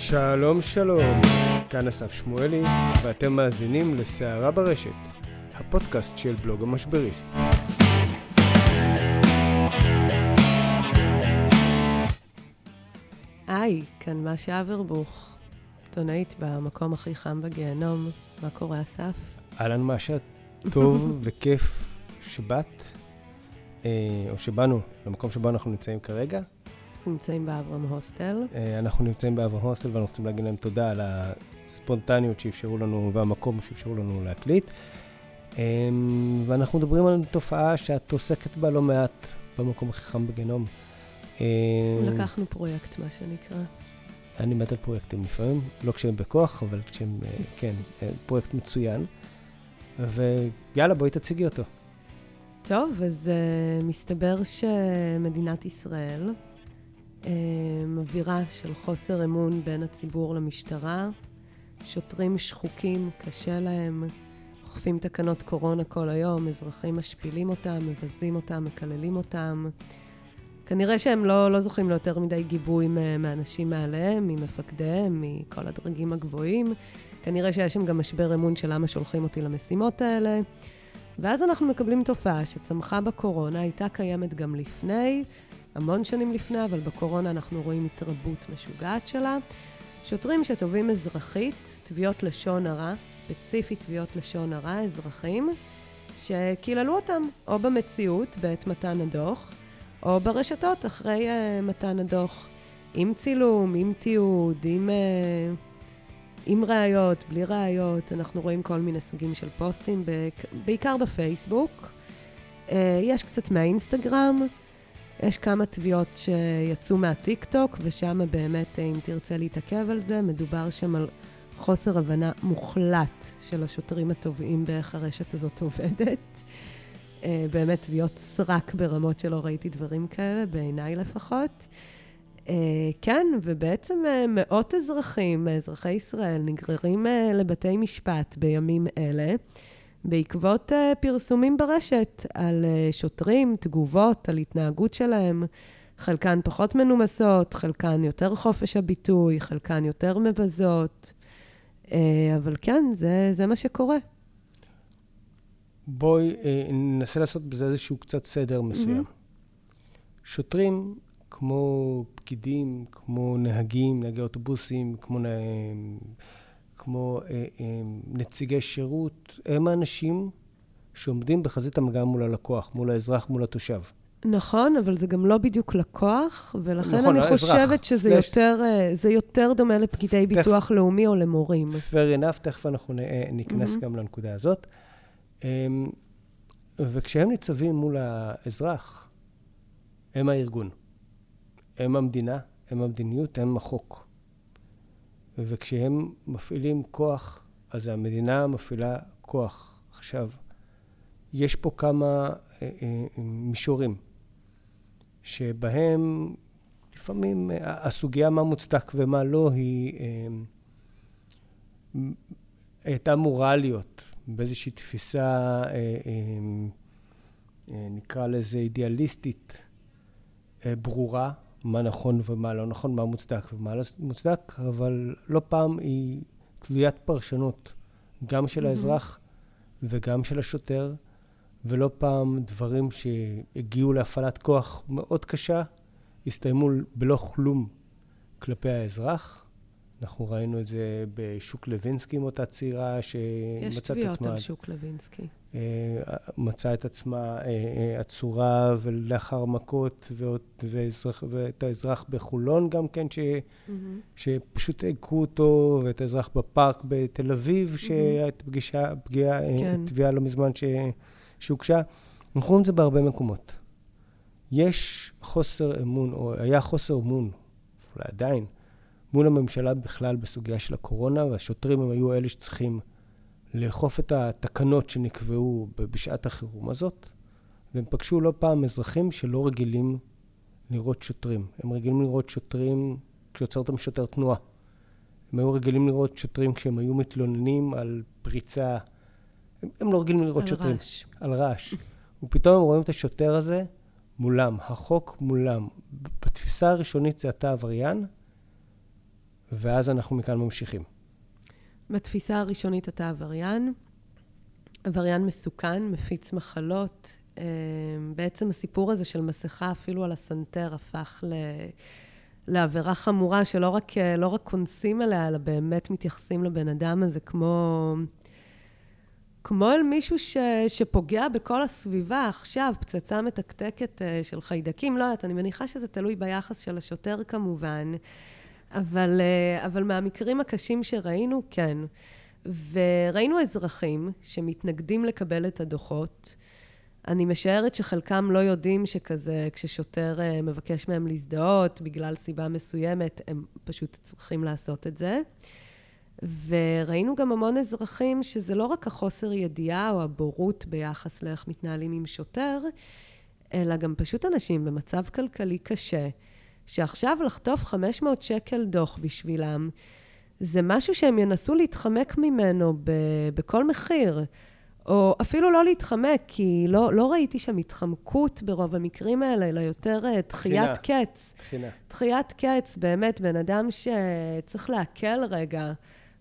שלום שלום, כאן אסף שמואלי, ואתם מאזינים לסערה ברשת, הפודקאסט של בלוג המשבריסט. היי, כאן משה אברבוך, עיתונאית במקום הכי חם בגיהנום. מה קורה, אסף? אהלן משה, טוב וכיף שבאת, אה, או שבאנו למקום שבו אנחנו נמצאים כרגע. אנחנו נמצאים באברהם הוסטל. אה, אנחנו נמצאים באברהם הוסטל ואנחנו רוצים להגיד להם תודה על הספונטניות שאפשרו לנו והמקום שאפשרו לנו להקליט. אה, ואנחנו מדברים על תופעה שאת עוסקת בה לא מעט במקום הכי חם בגיהנום. אה, לקחנו פרויקט, מה שנקרא. אני מת על פרויקטים לפעמים, לא כשהם בכוח, אבל כשהם, כן, פרויקט מצוין. ויאללה, בואי תציגי אותו. טוב, אז uh, מסתבר שמדינת ישראל, אווירה של חוסר אמון בין הציבור למשטרה, שוטרים שחוקים, קשה להם, אוכפים תקנות קורונה כל היום, אזרחים משפילים אותם, מבזים אותם, מקללים אותם. כנראה שהם לא, לא זוכים ליותר מדי גיבוי מאנשים מעליהם, ממפקדיהם, מכל הדרגים הגבוהים. כנראה שיש שם גם משבר אמון של למה שולחים אותי למשימות האלה. ואז אנחנו מקבלים תופעה שצמחה בקורונה, הייתה קיימת גם לפני, המון שנים לפני, אבל בקורונה אנחנו רואים התרבות משוגעת שלה. שוטרים שתובעים אזרחית, תביעות לשון הרע, ספציפית תביעות לשון הרע, אזרחים, שקיללו אותם, או במציאות בעת מתן הדוח, או ברשתות אחרי uh, מתן הדוח, עם צילום, עם תיעוד, עם, uh, עם ראיות, בלי ראיות. אנחנו רואים כל מיני סוגים של פוסטים, בעיקר בפייסבוק. Uh, יש קצת מהאינסטגרם. יש כמה תביעות שיצאו מהטיק-טוק, ושם באמת, אם תרצה להתעכב על זה, מדובר שם על חוסר הבנה מוחלט של השוטרים התובעים באיך הרשת הזאת עובדת. אה, באמת תביעות סרק ברמות שלא ראיתי דברים כאלה, בעיניי לפחות. אה, כן, ובעצם אה, מאות אזרחים, אזרחי ישראל, נגררים לבתי משפט בימים אלה, בעקבות פרסומים ברשת על שוטרים, תגובות, על התנהגות שלהם. חלקן פחות מנומסות, חלקן יותר חופש הביטוי, חלקן יותר מבזות. אבל כן, זה, זה מה שקורה. בואי אה, ננסה לעשות בזה איזשהו קצת סדר מסוים. Mm-hmm. שוטרים, כמו פקידים, כמו נהגים, נהגי אוטובוסים, כמו, כמו אה, אה, נציגי שירות, הם האנשים שעומדים בחזית המגע מול הלקוח, מול האזרח, מול התושב. נכון, אבל זה גם לא בדיוק לקוח, ולכן נכון, אני האזרח. חושבת שזה פלש... יותר, אה, יותר דומה לפקידי תכף, ביטוח לאומי או למורים. fair enough, תכף אנחנו ניכנס mm-hmm. גם לנקודה הזאת. אמ, וכשהם ניצבים מול האזרח, הם הארגון. הם המדינה, הם המדיניות, הם החוק. וכשהם מפעילים כוח, אז המדינה מפעילה כוח. עכשיו, יש פה כמה אה, אה, מישורים, שבהם לפעמים אה, הסוגיה מה מוצדק ומה לא היא הייתה אמורה להיות באיזושהי תפיסה, אה, אה, אה, נקרא לזה אידיאליסטית, ברורה, מה נכון ומה לא נכון, מה מוצדק ומה לא מוצדק, אבל לא פעם היא תלוית פרשנות, גם של. האזרח וגם של השוטר, ולא פעם דברים שהגיעו להפעלת כוח מאוד קשה, הסתיימו בלא כלום כלפי האזרח. אנחנו ראינו את זה בשוק לוינסקי עם אותה צעירה שמצאה את עצמה... יש תביעות על שוק לוינסקי. אה, מצאה את עצמה אה, אה, עצורה ולאחר מכות, ואזרח, ואת האזרח בחולון גם כן, ש, mm-hmm. שפשוט הכו אותו, ואת האזרח בפארק בתל אביב, mm-hmm. שהייתה פגישה, פגיעה, כן. תביעה לא מזמן ש, שהוגשה. אנחנו רואים את זה בהרבה מקומות. יש חוסר אמון, או היה חוסר אמון, אולי עדיין, מול הממשלה בכלל בסוגיה של הקורונה, והשוטרים הם היו אלה שצריכים לאכוף את התקנות שנקבעו בשעת החירום הזאת, והם פגשו לא פעם אזרחים שלא רגילים לראות שוטרים. הם רגילים לראות שוטרים כשיוצר אותם שוטר תנועה. הם היו רגילים לראות שוטרים כשהם היו מתלוננים על פריצה. הם, הם לא רגילים לראות על שוטרים. רעש. על רעש. ופתאום הם רואים את השוטר הזה מולם, החוק מולם. בתפיסה הראשונית זה אתה עבריין, ואז אנחנו מכאן ממשיכים. בתפיסה הראשונית אתה עבריין, עבריין מסוכן, מפיץ מחלות. אה, בעצם הסיפור הזה של מסכה, אפילו על הסנטר, הפך ל... לעבירה חמורה שלא רק, לא רק קונסים עליה, אלא באמת מתייחסים לבן אדם הזה כמו... כמו אל מישהו ש, שפוגע בכל הסביבה. עכשיו, פצצה מתקתקת אה, של חיידקים, לא יודעת, אני מניחה שזה תלוי ביחס של השוטר כמובן, אבל, אה, אבל מהמקרים הקשים שראינו, כן. וראינו אזרחים שמתנגדים לקבל את הדוחות. אני משערת שחלקם לא יודעים שכזה, כששוטר אה, מבקש מהם להזדהות בגלל סיבה מסוימת, הם פשוט צריכים לעשות את זה. וראינו גם המון אזרחים שזה לא רק החוסר ידיעה או הבורות ביחס לאיך מתנהלים עם שוטר, אלא גם פשוט אנשים במצב כלכלי קשה, שעכשיו לחטוף 500 שקל דוח בשבילם, זה משהו שהם ינסו להתחמק ממנו ב- בכל מחיר. או אפילו לא להתחמק, כי לא, לא ראיתי שם התחמקות ברוב המקרים האלה, אלא יותר אה, דחיית קץ. תחינה. דחיית קץ, באמת, בן אדם שצריך להקל רגע.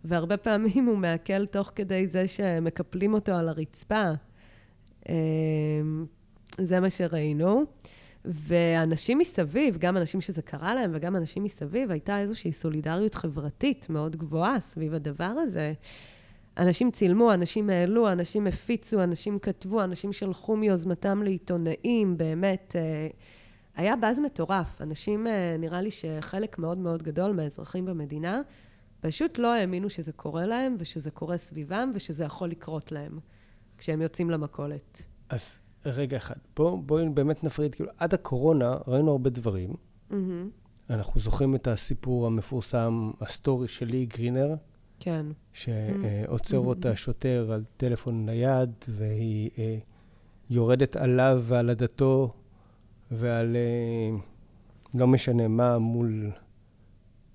והרבה פעמים הוא מעכל תוך כדי זה שמקפלים אותו על הרצפה. אמ, זה מה שראינו. ואנשים מסביב, גם אנשים שזה קרה להם וגם אנשים מסביב, הייתה איזושהי סולידריות חברתית מאוד גבוהה סביב הדבר הזה. אנשים צילמו, אנשים העלו, אנשים הפיצו, אנשים כתבו, אנשים שלחו מיוזמתם לעיתונאים, באמת. אה, היה באז מטורף. אנשים, אה, נראה לי שחלק מאוד מאוד גדול מהאזרחים במדינה פשוט לא האמינו שזה קורה להם, ושזה קורה סביבם, ושזה יכול לקרות להם, כשהם יוצאים למכולת. אז רגע אחד, בואו בוא באמת נפריד, כאילו, עד הקורונה ראינו הרבה דברים. Mm-hmm. אנחנו זוכרים את הסיפור המפורסם, ההיסטורי של לי גרינר. כן. שעוצר mm-hmm. אותה שוטר על טלפון נייד, והיא אה, יורדת עליו ועל עדתו ועל אה, לא משנה מה מול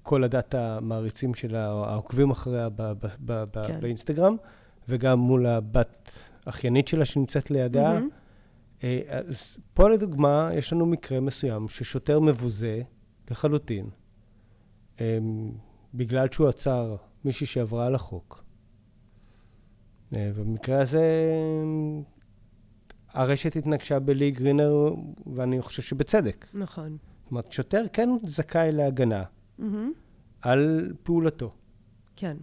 כל עדת המעריצים שלה, העוקבים אחריה ב- ב- ב- כן. באינסטגרם, וגם מול הבת אחיינית שלה שנמצאת לידה. Mm-hmm. אז פה לדוגמה, יש לנו מקרה מסוים ששוטר מבוזה לחלוטין, אה, בגלל שהוא עצר מישהי שעברה על החוק. במקרה הזה, הרשת התנגשה בלי גרינר, ואני חושב שבצדק. נכון. זאת אומרת, שוטר כן זכאי להגנה. mm-hmm. על פעולתו. כן.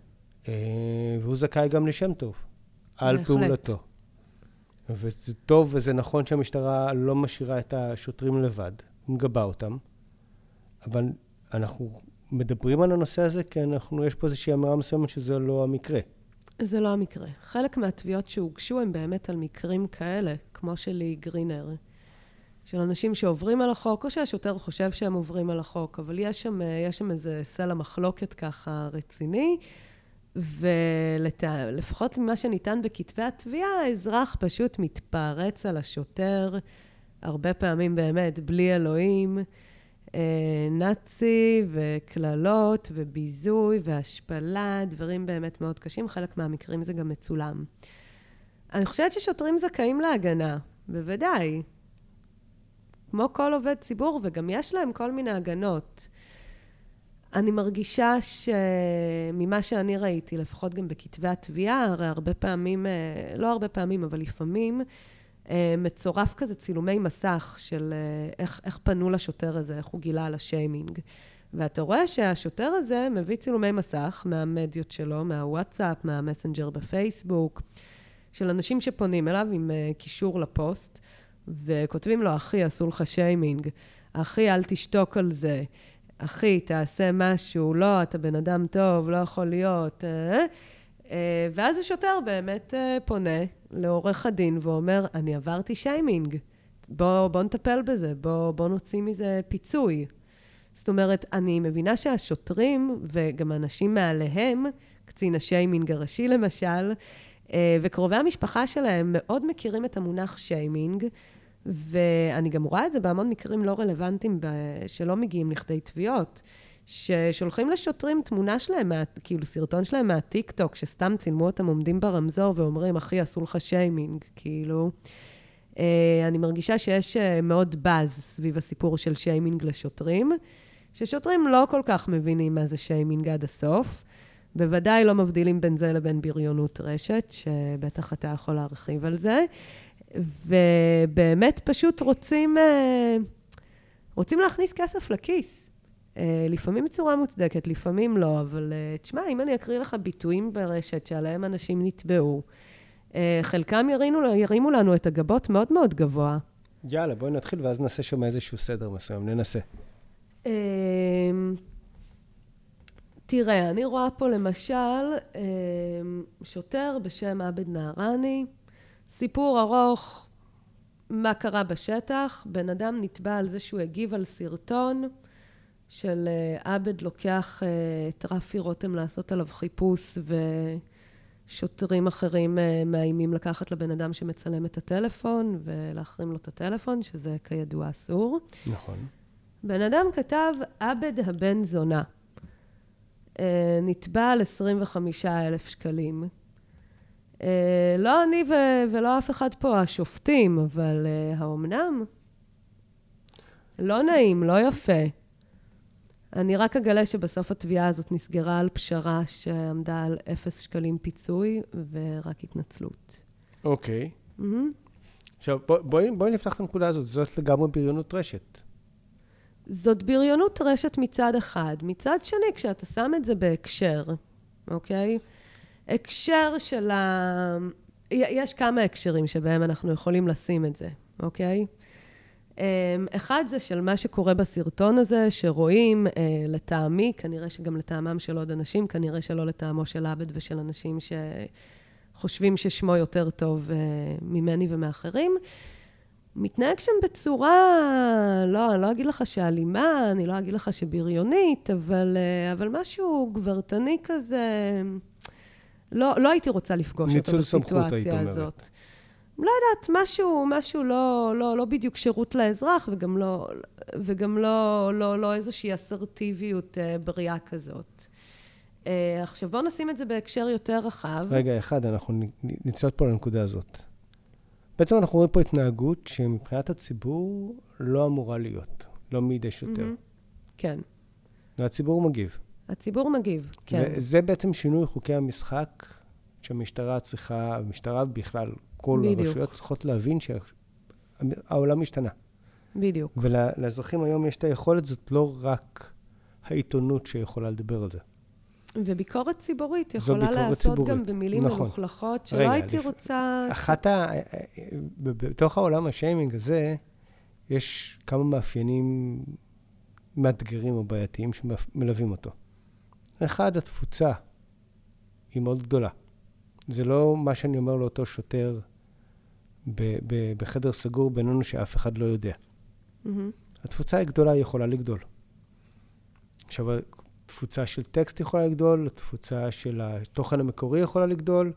אה, והוא זכאי גם לשם טוב על בהחלט. פעולתו. וזה טוב וזה נכון שהמשטרה לא משאירה את השוטרים לבד, מגבה אותם, אבל אנחנו מדברים על הנושא הזה כי אנחנו, יש פה איזושהי אמירה מסוימת שזה לא המקרה. זה לא המקרה. חלק מהתביעות שהוגשו הם באמת על מקרים כאלה, כמו שלי גרינר. של אנשים שעוברים על החוק, או שהשוטר חושב שהם עוברים על החוק, אבל יש שם, יש שם איזה סלע מחלוקת ככה רציני, ולפחות ממה שניתן בכתבי התביעה, האזרח פשוט מתפרץ על השוטר, הרבה פעמים באמת בלי אלוהים, אה, נאצי וקללות וביזוי והשפלה, דברים באמת מאוד קשים, חלק מהמקרים זה גם מצולם. אני חושבת ששוטרים זכאים להגנה, בוודאי. כמו כל עובד ציבור, וגם יש להם כל מיני הגנות. אני מרגישה שממה שאני ראיתי, לפחות גם בכתבי התביעה, הרי הרבה פעמים, אה, לא הרבה פעמים, אבל לפעמים, אה, מצורף כזה צילומי מסך של אה, איך, איך פנו לשוטר הזה, איך הוא גילה על השיימינג. ואתה רואה שהשוטר הזה מביא צילומי מסך מהמדיות שלו, מהוואטסאפ, מהמסנג'ר בפייסבוק, של אנשים שפונים אליו עם קישור לפוסט. וכותבים לו, אחי, עשו לך שיימינג, אחי, אל תשתוק על זה, אחי, תעשה משהו, לא, אתה בן אדם טוב, לא יכול להיות. אה? אה, ואז השוטר באמת אה, פונה לעורך הדין ואומר, אני עברתי שיימינג, בוא, בוא נטפל בזה, בוא, בוא נוציא מזה פיצוי. זאת אומרת, אני מבינה שהשוטרים וגם אנשים מעליהם, קצין השיימינג הראשי למשל, וקרובי המשפחה שלהם מאוד מכירים את המונח שיימינג, ואני גם רואה את זה בהמון מקרים לא רלוונטיים שלא מגיעים לכדי תביעות. ששולחים לשוטרים תמונה שלהם, מה, כאילו סרטון שלהם מהטיקטוק, שסתם צילמו אותם עומדים ברמזור ואומרים, אחי, עשו לך שיימינג, כאילו. אה, אני מרגישה שיש אה, מאוד באז סביב הסיפור של שיימינג לשוטרים, ששוטרים לא כל כך מבינים מה זה שיימינג עד הסוף. בוודאי לא מבדילים בין זה לבין בריונות רשת, שבטח אתה יכול להרחיב על זה. ובאמת פשוט רוצים, אה, רוצים להכניס כסף לכיס. אה, לפעמים בצורה מוצדקת, לפעמים לא, אבל אה, תשמע, אם אני אקריא לך ביטויים ברשת שעליהם אנשים נתבעו, חלקם ירינו, ירימו לנו את הגבות מאוד מאוד גבוה. יאללה, בואי נתחיל ואז נעשה שם איזשהו סדר מסוים, ננסה. תראה, אני רואה פה למשל שוטר בשם עבד נהרני, סיפור ארוך, מה קרה בשטח. בן אדם נתבע על זה שהוא הגיב על סרטון של אה, עבד לוקח אה, את רפי רותם לעשות עליו חיפוש ושוטרים אחרים אה, מאיימים לקחת לבן אדם שמצלם את הטלפון ולהחרים לו את הטלפון, שזה כידוע אסור. נכון. בן אדם כתב, עבד הבן זונה. נתבע על 25 אלף שקלים. אה, לא אני ו- ולא אף אחד פה השופטים, אבל אה, האומנם? לא נעים, לא יפה. אני רק אגלה שבסוף התביעה הזאת נסגרה על פשרה שעמדה על אפס שקלים פיצוי ורק התנצלות. אוקיי. Okay. Mm-hmm. עכשיו, בואי בוא, בוא נפתח את הנקודה הזאת, זאת לגמרי בריונות רשת. זאת בריונות רשת מצד אחד. מצד שני, כשאתה שם את זה בהקשר, אוקיי? Okay? הקשר של ה... יש כמה הקשרים שבהם אנחנו יכולים לשים את זה, אוקיי? אמ, אחד זה של מה שקורה בסרטון הזה, שרואים אה, לטעמי, כנראה שגם לטעמם של עוד אנשים, כנראה שלא לטעמו של עבד ושל אנשים שחושבים ששמו יותר טוב אה, ממני ומאחרים. מתנהג שם בצורה, לא, אני לא אגיד לך שאלימה, אני לא אגיד לך שבריונית, אבל, אה, אבל משהו גברתני כזה. לא, לא הייתי רוצה לפגוש אותו בסיטואציה הזאת. לא יודעת, משהו, משהו לא, לא, לא בדיוק שירות לאזרח, וגם לא, וגם לא, לא, לא איזושהי אסרטיביות uh, בריאה כזאת. Uh, עכשיו, בואו נשים את זה בהקשר יותר רחב. רגע, אחד, אנחנו נצלול פה לנקודה הזאת. בעצם אנחנו רואים פה התנהגות שמבחינת הציבור לא אמורה להיות, לא מידי שוטר. Mm-hmm. כן. והציבור מגיב. הציבור מגיב, כן. וזה בעצם שינוי חוקי המשחק שהמשטרה צריכה, המשטרה בכלל, כל בדיוק. הרשויות צריכות להבין שהעולם השתנה. בדיוק. ולאזרחים היום יש את היכולת, זאת לא רק העיתונות שיכולה לדבר על זה. וביקורת ציבורית יכולה לעשות ציבורית. גם במילים נכון. מלוכלכות, שלא רגע, הייתי לפ... רוצה... אחת ה... בתוך העולם השיימינג הזה, יש כמה מאפיינים מאתגרים או בעייתיים שמלווים אותו. אחד, התפוצה היא מאוד גדולה. זה לא מה שאני אומר לאותו שוטר ב- ב- בחדר סגור בינינו שאף אחד לא יודע. Mm-hmm. התפוצה היא גדולה, היא יכולה לגדול. עכשיו, התפוצה של טקסט יכולה לגדול, התפוצה של התוכן המקורי יכולה לגדול.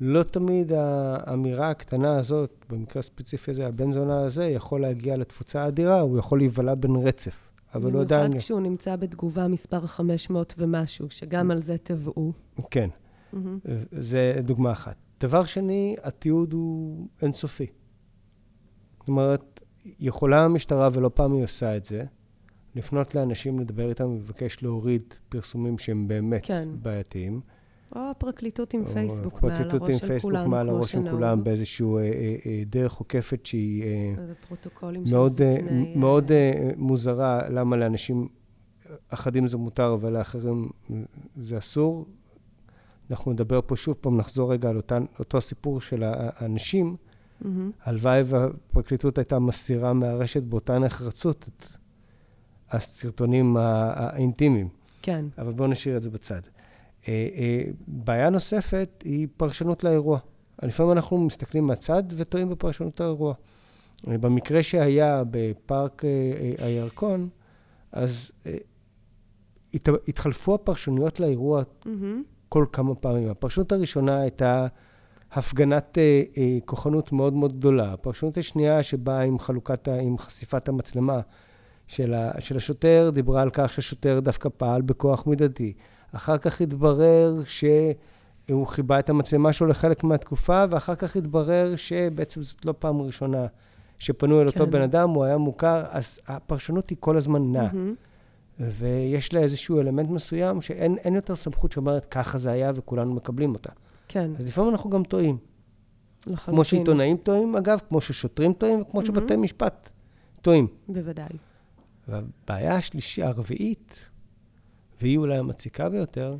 לא תמיד האמירה הקטנה הזאת, במקרה הספציפי הזה, הבן זונה הזה, יכול להגיע לתפוצה האדירה, הוא יכול להיוולע בין רצף. אבל לא יודע... במיוחד כשהוא נמצא בתגובה מספר 500 ומשהו, שגם על זה תבעו. כן, mm-hmm. זה דוגמה אחת. דבר שני, התיעוד הוא אינסופי. זאת אומרת, יכולה המשטרה, ולא פעם היא עושה את זה, לפנות לאנשים, לדבר איתם ולבקש להוריד פרסומים שהם באמת כן. בעייתיים. או הפרקליטות עם פייסבוק מעל הראש של כולם. פרקליטות עם פייסבוק מעל הראש של כולם באיזושהי אה, אה, אה, דרך עוקפת שהיא אה, מאוד, אה, מאוד אה, מוזרה, למה לאנשים אחדים זה מותר ולאחרים זה אסור. אנחנו נדבר פה שוב פעם, נחזור רגע על אותן, אותו הסיפור של האנשים. Mm-hmm. הלוואי והפרקליטות הייתה מסירה מהרשת באותה נחרצות את הסרטונים האינטימיים. כן. אבל בואו נשאיר את זה בצד. אה, אה, בעיה נוספת היא פרשנות לאירוע. לפעמים אנחנו מסתכלים מהצד וטועים בפרשנות האירוע. אה, במקרה שהיה בפארק הירקון, אז התחלפו הפרשנויות לאירוע mm-hmm. כל כמה פעמים. הפרשנות הראשונה הייתה הפגנת כוחנות מאוד מאוד גדולה. הפרשנות השנייה שבאה עם חלוקת, עם חשיפת המצלמה של, השוטר, דיברה על כך שהשוטר דווקא פעל בכוח מידתי. אחר כך התברר שהוא חיבה את המצלמה שלו לחלק מהתקופה, ואחר כך התברר שבעצם זאת לא פעם ראשונה שפנו אל כן. אותו בן אדם, הוא היה מוכר, אז הפרשנות היא כל הזמן נעה. Mm-hmm. ויש לה איזשהו אלמנט מסוים שאין יותר סמכות שאומרת ככה זה היה וכולנו מקבלים אותה. כן. אז לפעמים אנחנו גם טועים. לחלוטין. כמו שעיתונאים טועים, אגב, כמו ששוטרים טועים, וכמו מהמם. שבתי משפט טועים. בוודאי. והבעיה השלישי, הרביעית, והיא אולי המציקה ביותר,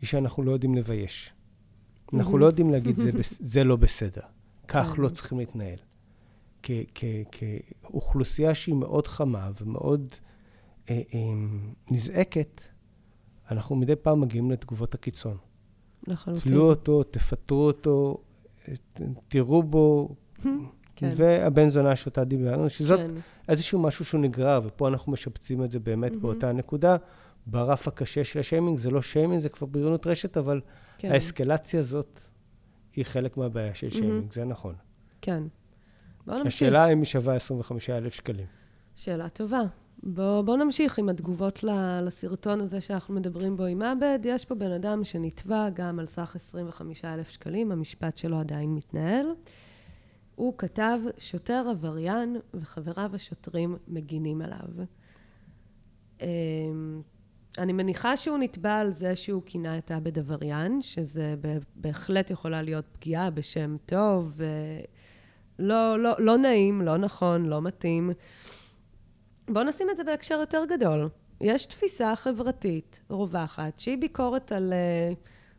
היא שאנחנו לא יודעים לבייש. אנחנו. לא יודעים להגיד, זה, זה לא בסדר. כך כן. לא צריכים להתנהל. כאוכלוסייה שהיא מאוד חמה ומאוד אה, אה, נזעקת, אנחנו מדי פעם מגיעים לתגובות הקיצון. לחלוטין. תלו אותו, תפטרו אותו, תראו בו, כן. והבן זונה שאותה דיברנו, שזאת כן. איזשהו משהו שהוא נגרר, ופה אנחנו משפצים את זה באמת מהמם. באותה נקודה. ברף הקשה של השיימינג, זה לא שיימינג, זה כבר בריונות רשת, אבל כן. האסקלציה הזאת היא חלק מהבעיה של מהמם. שיימינג, זה נכון. כן. בואו נמשיך. השאלה אם היא שווה 25,000 שקלים. שאלה טובה. בואו בוא נמשיך עם התגובות לסרטון הזה שאנחנו מדברים בו עם עבד. יש פה בן אדם שנתבע גם על סך 25,000 שקלים, המשפט שלו עדיין מתנהל. הוא כתב, שוטר עבריין וחבריו השוטרים מגינים עליו. אני מניחה שהוא נתבע על זה שהוא כינה את עבד עבריין, שזה בהחלט יכולה להיות פגיעה בשם טוב, ולא לא, לא נעים, לא נכון, לא מתאים. בואו נשים את זה בהקשר יותר גדול. יש תפיסה חברתית רווחת, שהיא ביקורת על uh,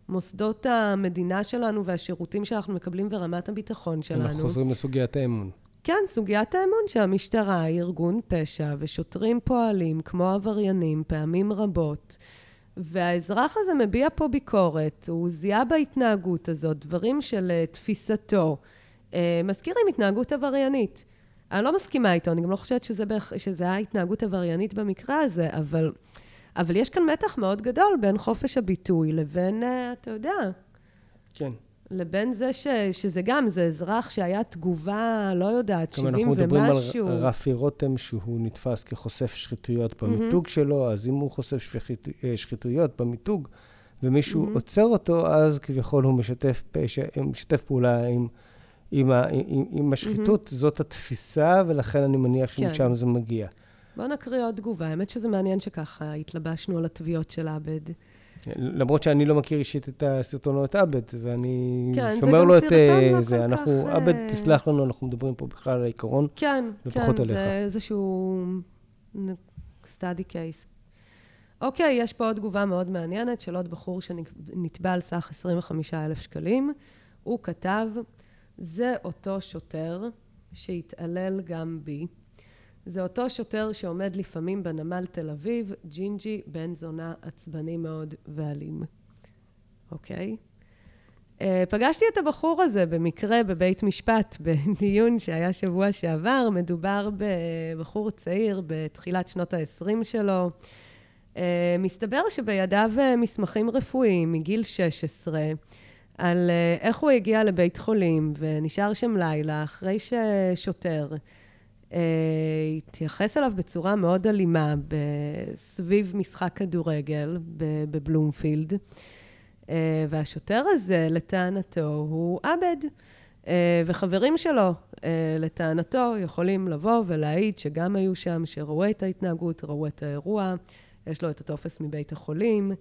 מוסדות המדינה שלנו והשירותים שאנחנו מקבלים ורמת הביטחון שלנו. אנחנו חוזרים לסוגיית האמון. כן, סוגיית האמון שהמשטרה היא ארגון פשע ושוטרים פועלים כמו עבריינים פעמים רבות. והאזרח הזה מביע פה ביקורת, הוא זיהה בהתנהגות הזאת דברים של אה, תפיסתו. אה, מזכירים התנהגות עבריינית. אני לא מסכימה איתו, אני גם לא חושבת שזה, בהכ... שזה היה התנהגות עבריינית במקרה הזה, אבל, אבל יש כאן מתח מאוד גדול בין חופש הביטוי לבין, אה, אתה יודע, כן. לבין זה ש, שזה גם, זה אזרח שהיה תגובה, לא יודעת, גם 70 אנחנו מדברים על ומשהו. רפי רותם, שהוא נתפס כחושף שחיתויות במיתוג שלו, אז אם הוא חושף שחיתו- אה, שחיתויות במיתוג, ומישהו מהמם. עוצר אותו, אז כביכול הוא משתף, פשע, משתף פעולה עם, עם, ה, עם, עם השחיתות. זאת התפיסה, ולכן אני מניח כן. שמשם זה מגיע. בואו נקריא עוד תגובה. האמת שזה מעניין שככה התלבשנו על התביעות של עבד. למרות שאני לא מכיר אישית את הסרטון או את עבד, ואני כן, זה שומר גם לו את סרטון אה, לא זה. כל אנחנו, כך, עבד, אה, תסלח לנו, אנחנו מדברים פה בכלל על העיקרון. כן, ופחות כן, עליך. זה איזשהו study case. אוקיי, יש פה עוד תגובה מאוד מעניינת של עוד בחור שנתבע על סך 25,000 שקלים. הוא כתב, זה אותו שוטר שהתעלל גם בי. זה אותו שוטר שעומד לפעמים בנמל תל אביב, ג'ינג'י, בן זונה עצבני מאוד ואלים. אוקיי? Uh, פגשתי את הבחור הזה במקרה בבית משפט, בדיון שהיה שבוע שעבר. מדובר בבחור צעיר בתחילת שנות ה-20 שלו. Uh, מסתבר שבידיו uh, מסמכים רפואיים מגיל 16 על איך הוא הגיע לבית חולים ונשאר שם לילה אחרי ששוטר התייחס אליו בצורה מאוד אלימה סביב משחק כדורגל בבלומפילד. Uh, והשוטר הזה, לטענתו, הוא עבד. Uh, וחברים שלו, לטענתו, יכולים לבוא ולהעיד שגם היו שם, שראו את ההתנהגות, ראו את האירוע, יש לו את הטופס מבית החולים.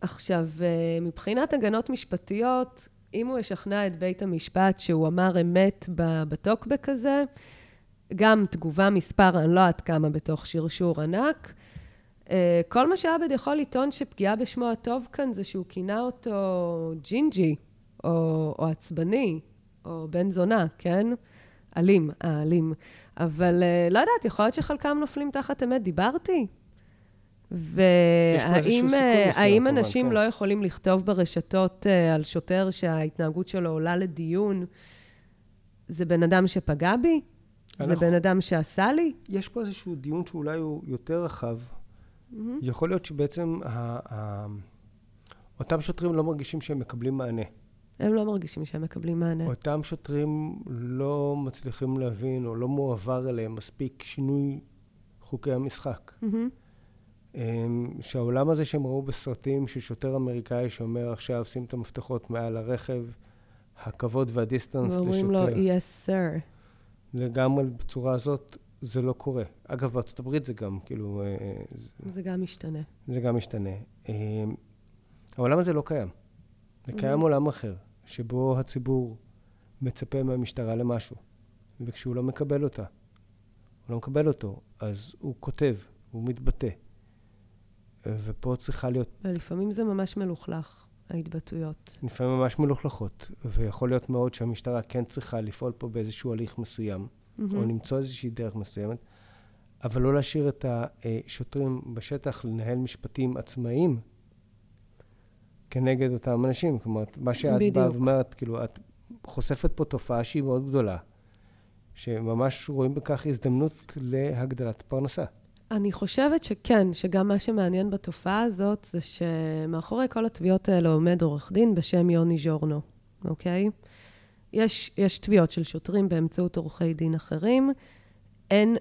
עכשיו, מבחינת הגנות משפטיות, אם הוא ישכנע את בית המשפט שהוא אמר אמת בטוקבק הזה, גם תגובה מספר, אני לא יודעת כמה בתוך שרשור ענק, Uh, כל מה שעבד יכול לטעון שפגיעה בשמו הטוב כאן זה שהוא כינה אותו ג'ינג'י, או, או עצבני, או בן זונה, כן? אלים, אה, אלים. אבל uh, לא יודעת, יכול להיות שחלקם נופלים תחת אמת. דיברתי? והאם האם אנשים כן. לא יכולים לכתוב ברשתות uh, על שוטר שההתנהגות שלו עולה לדיון, זה בן אדם שפגע בי? אנחנו... זה בן אדם שעשה לי? יש פה איזשהו דיון שאולי הוא יותר רחב. Mm-hmm. יכול להיות שבעצם ה- ה- אותם שוטרים לא מרגישים שהם מקבלים מענה. הם לא מרגישים שהם מקבלים מענה. אותם שוטרים לא מצליחים להבין או לא מועבר אליהם מספיק שינוי חוקי המשחק. Mm-hmm. שהעולם הזה שהם ראו בסרטים של שוטר אמריקאי שאומר עכשיו שים את המפתחות מעל הרכב, הכבוד והדיסטנס לשוטר. ואומרים לו, yes sir. לגמרי בצורה הזאת. זה לא קורה. אגב, בארצות הברית זה גם, כאילו... אה, זה גם משתנה. זה גם משתנה. העולם הזה לא קיים. זה קיים mm-hmm. עולם אחר, שבו הציבור מצפה מהמשטרה למשהו, וכשהוא לא מקבל אותה, הוא לא מקבל אותו, אז הוא כותב, הוא מתבטא. ופה צריכה להיות... ולפעמים זה ממש מלוכלך, ההתבטאויות. לפעמים ממש מלוכלכות, ויכול להיות מאוד שהמשטרה כן צריכה לפעול פה באיזשהו הליך מסוים, mm-hmm. או למצוא איזושהי דרך מסוימת, אבל לא להשאיר את השוטרים בשטח לנהל משפטים עצמאיים כנגד אותם אנשים. כלומר, מה שאת באה ואומרת, כאילו, את חושפת פה תופעה שהיא מאוד גדולה, שממש רואים בכך הזדמנות להגדלת פרנסה. אני חושבת שכן, שגם מה שמעניין בתופעה הזאת זה שמאחורי כל התביעות האלה עומד עורך דין בשם יוני ז'ורנו, אוקיי? יש, יש תביעות של שוטרים באמצעות עורכי דין אחרים. אין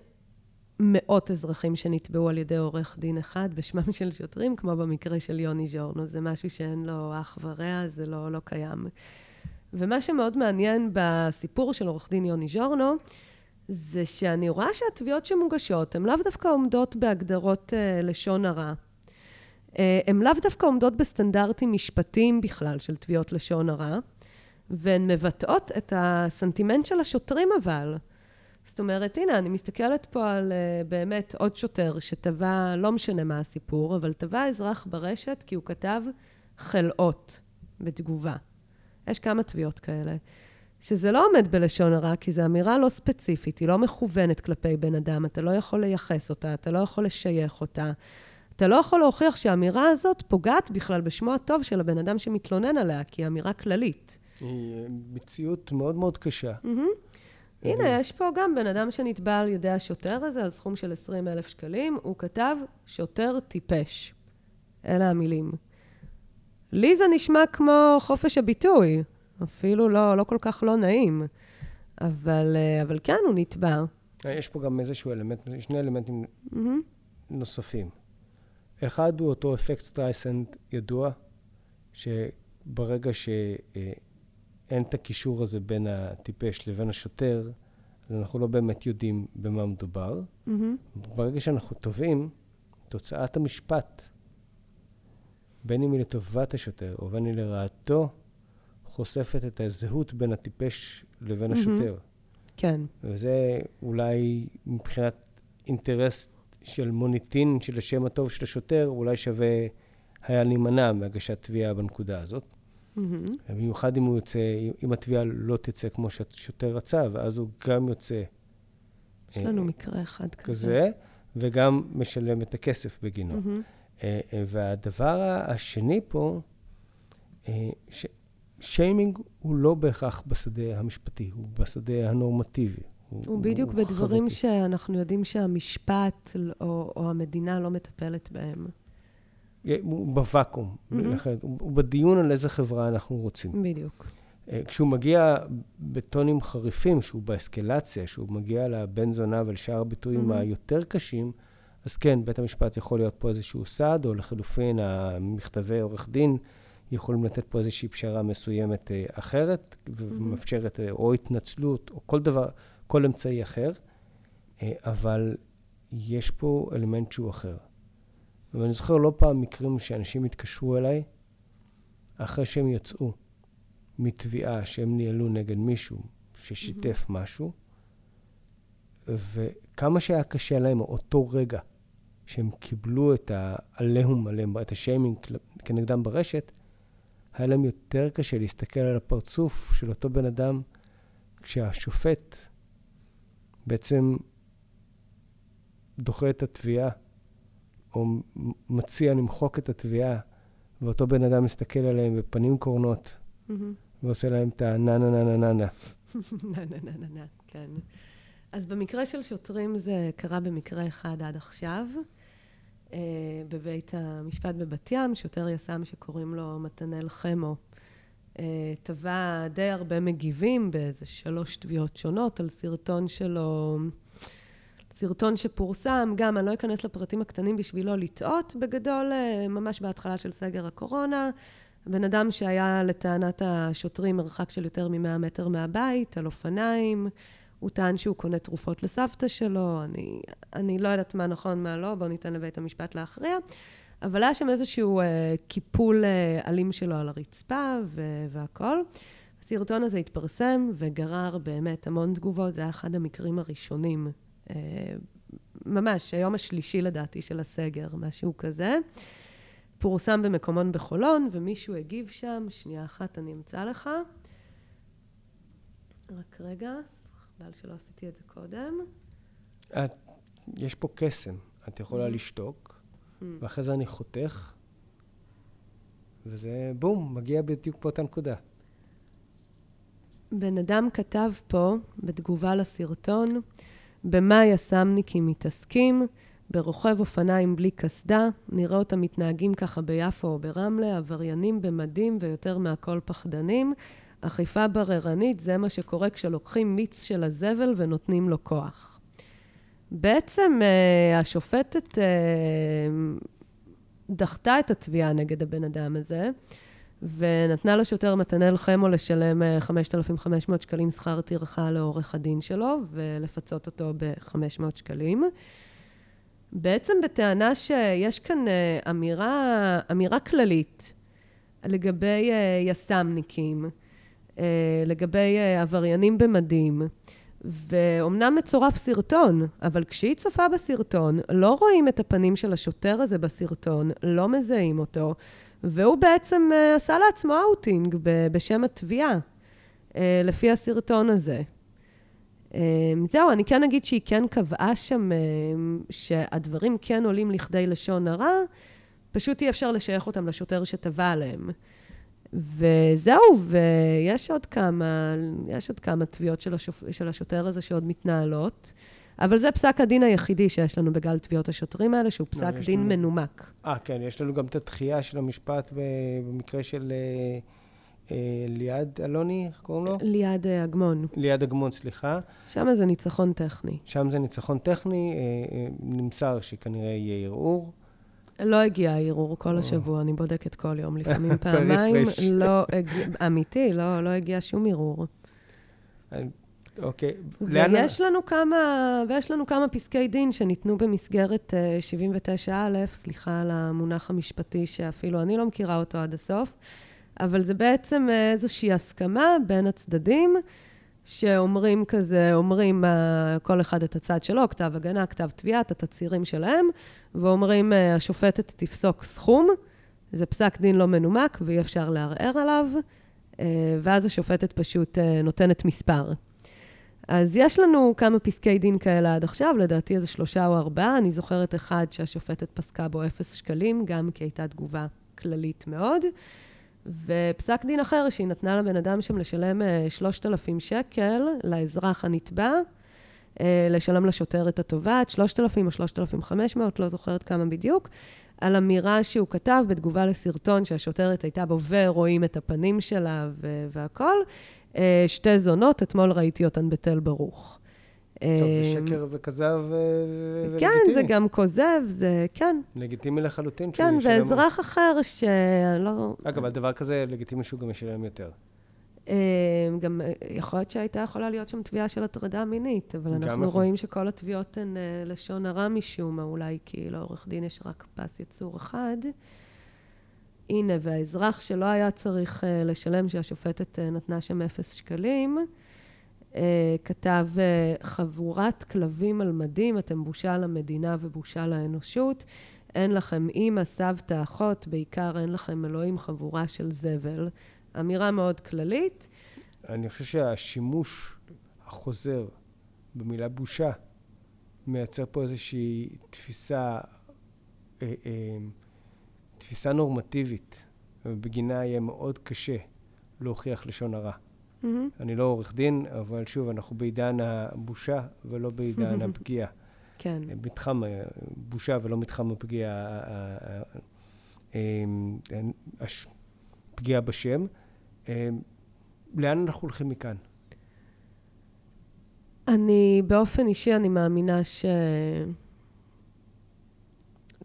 מאות אזרחים שנתבעו על ידי עורך דין אחד בשמם של שוטרים, כמו במקרה של יוני ז'ורנו. זה משהו שאין לו אח ורע, זה לא, לא קיים. ומה שמאוד מעניין בסיפור של עורך דין יוני ז'ורנו, זה שאני רואה שהתביעות שמוגשות הן לאו דווקא עומדות בהגדרות uh, לשון הרע. Uh, הן לאו דווקא עומדות בסטנדרטים משפטיים בכלל של תביעות לשון הרע, והן מבטאות את הסנטימנט של השוטרים אבל. זאת אומרת, הנה, אני מסתכלת פה על uh, באמת עוד שוטר שטבע, לא משנה מה הסיפור, אבל טבע אזרח ברשת כי הוא כתב חלאות בתגובה. יש כמה תביעות כאלה. שזה לא עומד בלשון הרע, כי זו אמירה לא ספציפית, היא לא מכוונת כלפי בן אדם, אתה לא יכול לייחס אותה, אתה לא יכול לשייך אותה. אתה לא יכול להוכיח שהאמירה הזאת פוגעת בכלל בשמו הטוב של הבן אדם שמתלונן עליה, כי היא אמירה כללית. היא אה, מציאות מאוד מאוד קשה. הנה, יש פה גם בן אדם שנתבע על ידי השוטר הזה על סכום של 20 אלף שקלים, הוא כתב, שוטר טיפש. אלה המילים. לי זה נשמע כמו חופש הביטוי. אפילו לא, לא כל כך לא נעים. אבל, אה, אבל כן, הוא נתבע. יש פה גם איזשהו אלמנט, שני אלמנטים mm-hmm. נוספים. אחד הוא אותו אפקט סטרייסנד ידוע, שברגע שאין את הקישור הזה בין הטיפש לבין השוטר, אז אנחנו לא באמת יודעים במה מדובר. Mm-hmm. ברגע שאנחנו תובעים, תוצאת המשפט, בין אם היא לטובת השוטר או בין אם לרעתו, חושפת את הזהות בין הטיפש לבין השוטר. כן. וזה אולי מבחינת אינטרס של מוניטין של השם הטוב של השוטר, אולי שווה היה להימנע מהגשת תביעה בנקודה הזאת. במיוחד אם הוא יוצא, אם התביעה לא תצא כמו שהשוטר רצה, ואז הוא גם יוצא... יש לנו אה, מקרה אחד כזה. כזה, וגם משלם את הכסף בגינו. אה, אה, והדבר השני פה, ש... שיימינג הוא לא בהכרח בשדה המשפטי, הוא בשדה הנורמטיבי. הוא, הוא בדיוק הוא בדברים חברתי. שאנחנו יודעים שהמשפט או, או המדינה לא מטפלת בהם. הוא בוואקום, mm-hmm. הוא בדיון על איזה חברה אנחנו רוצים. בדיוק. אה, כשהוא מגיע בטונים חריפים, שהוא באסקלציה, שהוא מגיע לבן זונה ולשאר הביטויים mm-hmm. היותר קשים, אז כן, בית המשפט יכול להיות פה איזשהו סעד, או לחלופין, המכתבי עורך דין יכולים לתת פה איזושהי פשרה מסוימת אה, אחרת, ומאפשרת אה, או התנצלות, או כל דבר, כל אמצעי אחר, אה, אבל יש פה אלמנט שהוא אחר. ואני זוכר לא פעם מקרים שאנשים התקשרו אליי, אחרי שהם יצאו מתביעה שהם ניהלו נגד מישהו ששיתף mm-hmm. משהו, וכמה שהיה קשה להם אותו רגע שהם קיבלו את העליהום עליהם, את השיימינג כנגדם ברשת, היה להם יותר קשה להסתכל על הפרצוף של אותו בן אדם כשהשופט בעצם דוחה את התביעה, או מציע למחוק את התביעה, ואותו בן אדם מסתכל עליהם בפנים קורנות, mm-hmm. ועושה להם את הנה נה נה נה נה נה. נה נה נה נה נה, כן. אז במקרה של שוטרים זה קרה במקרה אחד עד עכשיו. אה, בבית המשפט בבת ים, שוטר יס"מ שקוראים לו מתנאל חמו. אה, תבע די הרבה מגיבים באיזה שלוש תביעות שונות על סרטון שלו, סרטון שפורסם, גם, אני לא אכנס לפרטים הקטנים בשביל לא לטעות, בגדול, אה, ממש בהתחלה של סגר הקורונה, בן אדם שהיה לטענת השוטרים מרחק של יותר מ-100 מטר מהבית, על אופניים, הוא טען שהוא קונה תרופות לסבתא שלו, אני, אני לא יודעת מה נכון, מה לא, בואו ניתן לבית המשפט להכריע. אבל היה שם איזשהו אה, קיפול אה, אלים שלו על הרצפה ו- והכול. הסרטון הזה התפרסם וגרר באמת המון תגובות, זה היה אחד המקרים הראשונים, אה, ממש, היום השלישי לדעתי של הסגר, משהו כזה. פורסם במקומון בחולון, ומישהו הגיב שם, שנייה אחת אני אמצא לך. רק רגע, חבל שלא עשיתי את זה קודם. את, יש פה קסם, את יכולה mm-hmm. לשתוק, mm-hmm. ואחרי זה אני חותך, וזה בום, מגיע בדיוק באותה נקודה. בן אדם כתב פה, בתגובה לסרטון, במה יס"מניקים מתעסקים? ברוכב אופניים בלי קסדה, נראה אותם מתנהגים ככה ביפו או ברמלה, עבריינים במדים ויותר מהכל פחדנים. אכיפה בררנית זה מה שקורה כשלוקחים מיץ של הזבל ונותנים לו כוח. בעצם uh, השופטת uh, דחתה את התביעה נגד הבן אדם הזה, ונתנה לשוטר מתנאל חמו לשלם 5,500 שקלים שכר טרחה לעורך הדין שלו, ולפצות אותו ב-500 שקלים. בעצם בטענה שיש כאן אה, אמירה, אמירה כללית לגבי אה, יס"מניקים, אה, לגבי עבריינים במדים, ואומנם מצורף סרטון, אבל כשהיא צופה בסרטון, לא רואים את הפנים של השוטר הזה בסרטון, לא מזהים אותו, והוא בעצם עשה לעצמו אאוטינג בעצם התביעה, לפי הסרטון הזה. אמ, זהו, אני כן אגיד שהיא כן קבעה שם אמ, שהדברים כן עולים לכדי לשון הרע, פשוט אי אפשר לשייך אותם לשוטר שתבע עליהם. וזהו, ויש עוד כמה, יש עוד כמה תביעות של, השופ... של השוטר הזה שעוד מתנהלות. אבל זה פסק הדין היחידי שיש לנו בגל תביעות השוטרים האלה, שהוא פסק לא, דין לנו... מנומק. אה, כן, יש לנו גם את התחייה של המשפט במקרה של... אה, אה, ליעד אלוני, איך קוראים לו? ליעד אה, אגמון. ליעד אגמון, סליחה. שם זה ניצחון טכני. שם זה ניצחון טכני, אה, נמסר שכנראה יהיה ערעור. לא הגיע הערעור כל השבוע, אני בודקת כל יום, לפעמים פעמיים. לא הגיע, אמיתי, לא, לא הגיע שום ערעור. אוקיי. ויש לנו כמה, ויש לנו כמה פסקי דין שניתנו במסגרת 79א, סליחה על המונח המשפטי שאפילו אני לא מכירה אותו עד הסוף. אבל זה בעצם אה, איזושהי הסכמה בין הצדדים, שאומרים כזה, אומרים uh, כל אחד את הצד שלו, כתב הגנה, כתב תביעה, את התצהירים שלהם, ואומרים, uh, השופטת תפסוק סכום, זה פסק דין לא מנומק ואי אפשר לערער עליו, uh, ואז השופטת פשוט uh, נותנת מספר. אז יש לנו כמה פסקי דין כאלה עד עכשיו, לדעתי איזה שלושה או ארבעה. אני זוכרת אחד שהשופטת פסקה בו אפס שקלים, גם כי הייתה תגובה כללית מאוד. ופסק דין אחר שהיא נתנה לבן אדם שם לשלם 3,000 אה, שקל לאזרח הנתבע, אה, לשלם לשוטר את התובעת, 3,000 או 3,500, לא זוכרת כמה בדיוק, על אמירה שהוא כתב בתגובה לסרטון שהשוטרת הייתה בו ורואים את הפנים שלה והכול. אה, שתי זונות, אתמול ראיתי אותן בתל ברוך. טוב, זה אמ, שקר וכזב ולגיטימי. כן, זה גם כוזב, זה, כן. לגיטימי לחלוטין. כן, ואזרח אחר שלא... אגב, על דבר כזה, לגיטימי שהוא גם ישלם יותר. אמ, גם יכול להיות שהייתה יכולה להיות שם תביעה של הטרדה מינית, אבל אנחנו יכול. רואים שכל התביעות הן אה, לשון הרע משום מה, אולי כי לעורך דין יש רק פס יצור אחד. הנה, והאזרח שלא היה צריך אה, לשלם, שהשופטת אה, נתנה שם אפס שקלים, אה, כתב אה, חבורת כלבים על מדים, אתם בושה למדינה ובושה לאנושות. אין לכם אימא, סבתא, אחות, בעיקר אין לכם אלוהים, חבורה של זבל. אמירה מאוד כללית. אני חושב שהשימוש החוזר במילה בושה מייצר פה איזושהי תפיסה, אה, תפיסה נורמטיבית, ובגינה יהיה מאוד קשה להוכיח לשון הרע. Mm-hmm. אני לא עורך דין, אבל שוב, אנחנו בעידן הבושה ולא בעידן הפגיעה. כן. מתחם בושה ולא מתחם הפגיעה, פגיעה בשם. לאן אנחנו הולכים מכאן? אני, באופן אישי, אני מאמינה ש...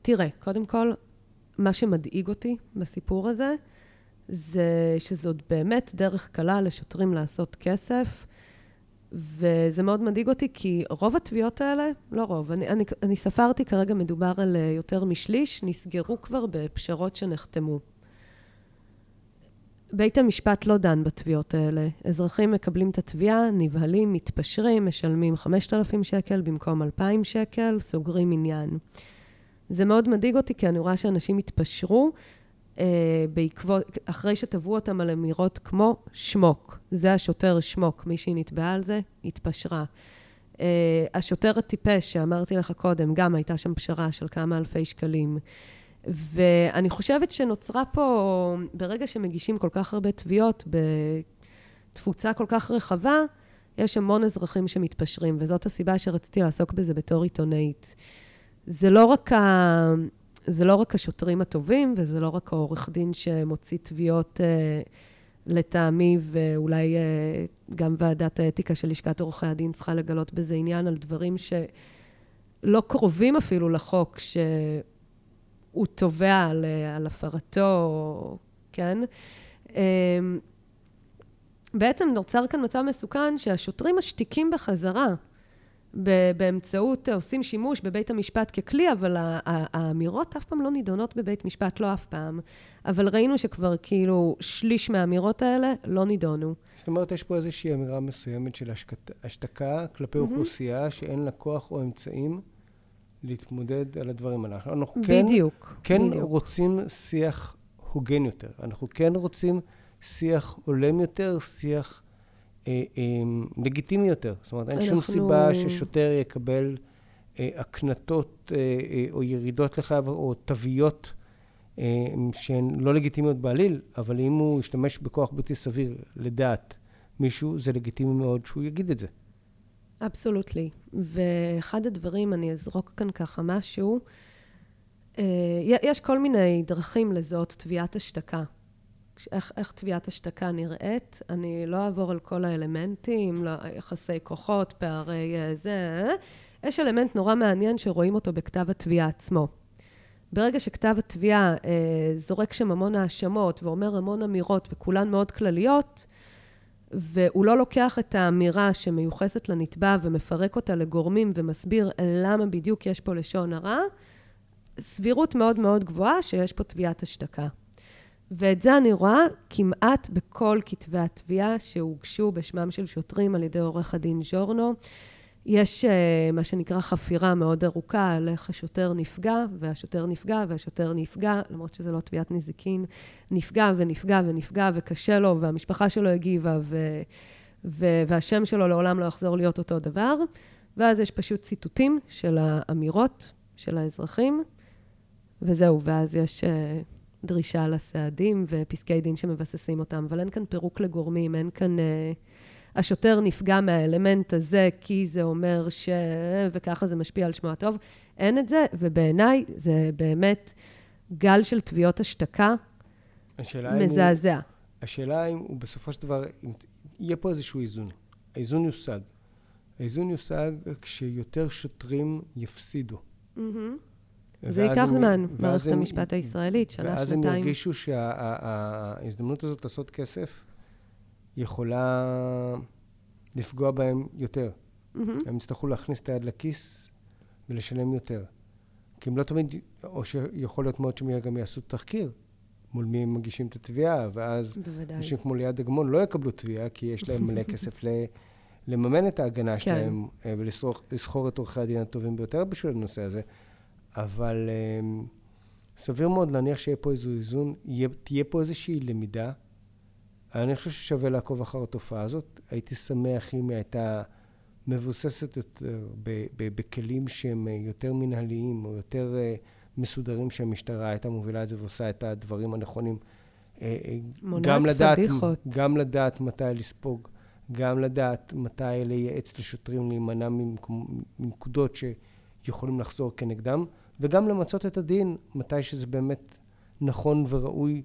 תראה, קודם כל, מה שמדאיג אותי בסיפור הזה, זה שזאת באמת דרך קלה לשוטרים לעשות כסף, וזה מאוד מדאיג אותי, כי רוב התביעות האלה, לא רוב, אני, אני, אני ספרתי כרגע, מדובר על אה, יותר משליש, נסגרו כבר בפשרות שנחתמו. בית המשפט לא דן בתביעות האלה. אזרחים מקבלים את התביעה, נבהלים, מתפשרים, משלמים 5,000 שקל במקום 2,000 שקל, סוגרים עניין. זה מאוד מדאיג אותי, כי אני רואה שאנשים התפשרו בעקבות, אחרי שתבעו אותם על אמירות כמו שמוק. זה השוטר שמוק, מישהי נתבעה על זה, התפשרה. אה, השוטר הטיפש, שאמרתי לך קודם, גם הייתה שם פשרה של כמה אלפי שקלים. ואני חושבת שנוצרה פה, ברגע שמגישים כל כך הרבה תביעות בתפוצה כל כך רחבה, יש המון אזרחים שמתפשרים, וזאת הסיבה שרציתי לעסוק בזה בתור עיתונאית. זה לא רק, ה... זה לא רק השוטרים הטובים, וזה לא רק העורך דין שמוציא תביעות אה, לטעמי, ואולי אה, גם ועדת האתיקה של לשכת עורכי הדין צריכה לגלות בזה עניין על דברים שלא קרובים אפילו לחוק, ש... הוא תובע על, אה, על הפרתו, כן? אמ, בעצם נוצר כאן מצב מסוכן שהשוטרים משתיקים בחזרה. באמצעות, עושים שימוש בבית המשפט ככלי, אבל האמירות אף פעם לא נידונות בבית משפט, לא אף פעם. אבל ראינו שכבר כאילו שליש מהאמירות האלה לא נידונו. זאת אומרת, יש פה איזושהי אמירה מסוימת של השתקה כלפי mm-hmm. אוכלוסייה שאין לה כוח או אמצעים להתמודד על הדברים האלה. אנחנו כן, בדיוק, כן בדיוק. רוצים שיח הוגן יותר. אנחנו כן רוצים שיח הולם יותר, שיח לגיטימי יותר. זאת אומרת, אין אנחנו... שום סיבה ששוטר יקבל אה, הקנטות אה, אה, או ירידות לחייו או תוויות אה, שהן לא לגיטימיות בעליל, אבל אם הוא ישתמש בכוח בלתי סביר לדעת מישהו, זה לגיטימי מאוד שהוא יגיד את זה. אבסולוטלי. ואחד הדברים, אני אזרוק כאן ככה משהו, אה, יש כל מיני דרכים לזהות תביעת השתקה. איך, איך תביעת השתקה נראית. אני לא אעבור על כל האלמנטים, לא, יחסי כוחות, פערי אה, זה. יש אלמנט נורא מעניין שרואים אותו בכתב התביעה עצמו. ברגע שכתב התביעה אה, זורק שם המון האשמות ואומר המון אמירות וכולן מאוד כלליות, והוא לא לוקח את האמירה שמיוחסת לנתבע ומפרק אותה לגורמים ומסביר למה בדיוק יש פה לשון הרע, סבירות מאוד מאוד גבוהה שיש פה תביעת השתקה. ואת זה אני רואה כמעט בכל כתבי התביעה שהוגשו בשמם של שוטרים על ידי עורך הדין ז'ורנו. יש uh, מה שנקרא חפירה מאוד ארוכה על איך השוטר נפגע, והשוטר נפגע, והשוטר נפגע, למרות שזה לא תביעת נזיקין, נפגע ונפגע ונפגע, וקשה לו, והמשפחה שלו הגיבה, ו, ו, והשם שלו לעולם לא יחזור להיות אותו דבר. ואז יש פשוט ציטוטים של האמירות של האזרחים, וזהו, ואז יש uh, דרישה לסעדים ופסקי דין שמבססים אותם, אבל אין כאן פירוק לגורמים, אין כאן... Uh, השוטר נפגע מהאלמנט הזה כי זה אומר ש... וככה זה משפיע על שמו הטוב. אין את זה, ובעיניי זה באמת גל של תביעות השתקה מזעזע. הוא, השאלה אם הוא בסופו של דבר, אם יהיה פה איזשהו איזון. האיזון יושג. האיזון יושג כשיותר שוטרים יפסידו. Mm-hmm. זה ייקח זמן, מערכת המשפט הישראלית, שנה, שנתיים. ואז הם ירגישו שההזדמנות הזאת לעשות כסף יכולה לפגוע בהם יותר. Mm-hmm. הם יצטרכו להכניס את היד לכיס ולשלם יותר. כי הם לא תמיד, או שיכול להיות מאוד שהם גם יעשו תחקיר מול מי הם מגישים את התביעה, ואז אנשים כמו ליעד אגמון לא יקבלו תביעה, כי יש להם מלא כסף ל... לממן את ההגנה כן. שלהם אה, ולסחור את עורכי הדין הטובים ביותר בשביל הנושא הזה. אבל um, סביר מאוד להניח שיהיה פה איזו איזון, תהיה פה איזושהי למידה אני חושב ששווה לעקוב אחר התופעה הזאת. הייתי שמח אם היא הייתה מבוססת יותר בכלים שהם יותר מנהליים או יותר אה, מסודרים שהמשטרה הייתה מובילה את זה ועושה את הדברים הנכונים. אה, אה, גם לדעת, פדיחות. גם לדעת מתי לספוג, גם לדעת מתי לייעץ לשוטרים להימנע מנקודות שיכולים לחזור כנגדם, וגם למצות את הדין מתי שזה באמת נכון וראוי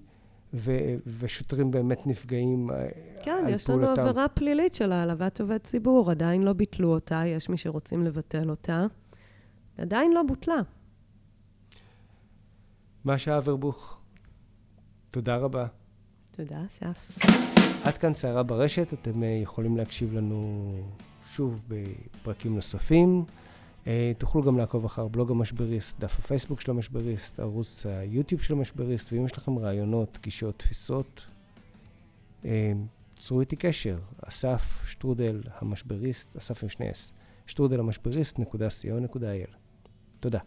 ו- ושוטרים באמת נפגעים אה, כן, על פעולתם. כן, יש לנו עבירה פלילית של העלבת עובד ציבור, עדיין לא ביטלו אותה, יש מי שרוצים לבטל אותה, עדיין לא בוטלה. משה אברבוך, תודה רבה. תודה, אסף. עד כאן סערה ברשת, אתם אה, יכולים להקשיב לנו שוב בפרקים נוספים. אה, תוכלו גם לעקוב אחר בלוג המשבריסט, דף הפייסבוק של המשבריסט, ערוץ היוטיוב של המשבריסט, ואם יש לכם רעיונות, גישות, תפיסות, אה, צרו איתי קשר, אסף שטרודל המשבריסט, אסף עם שני אס, שטרודל המשבריסט, נקודה co.il. תודה.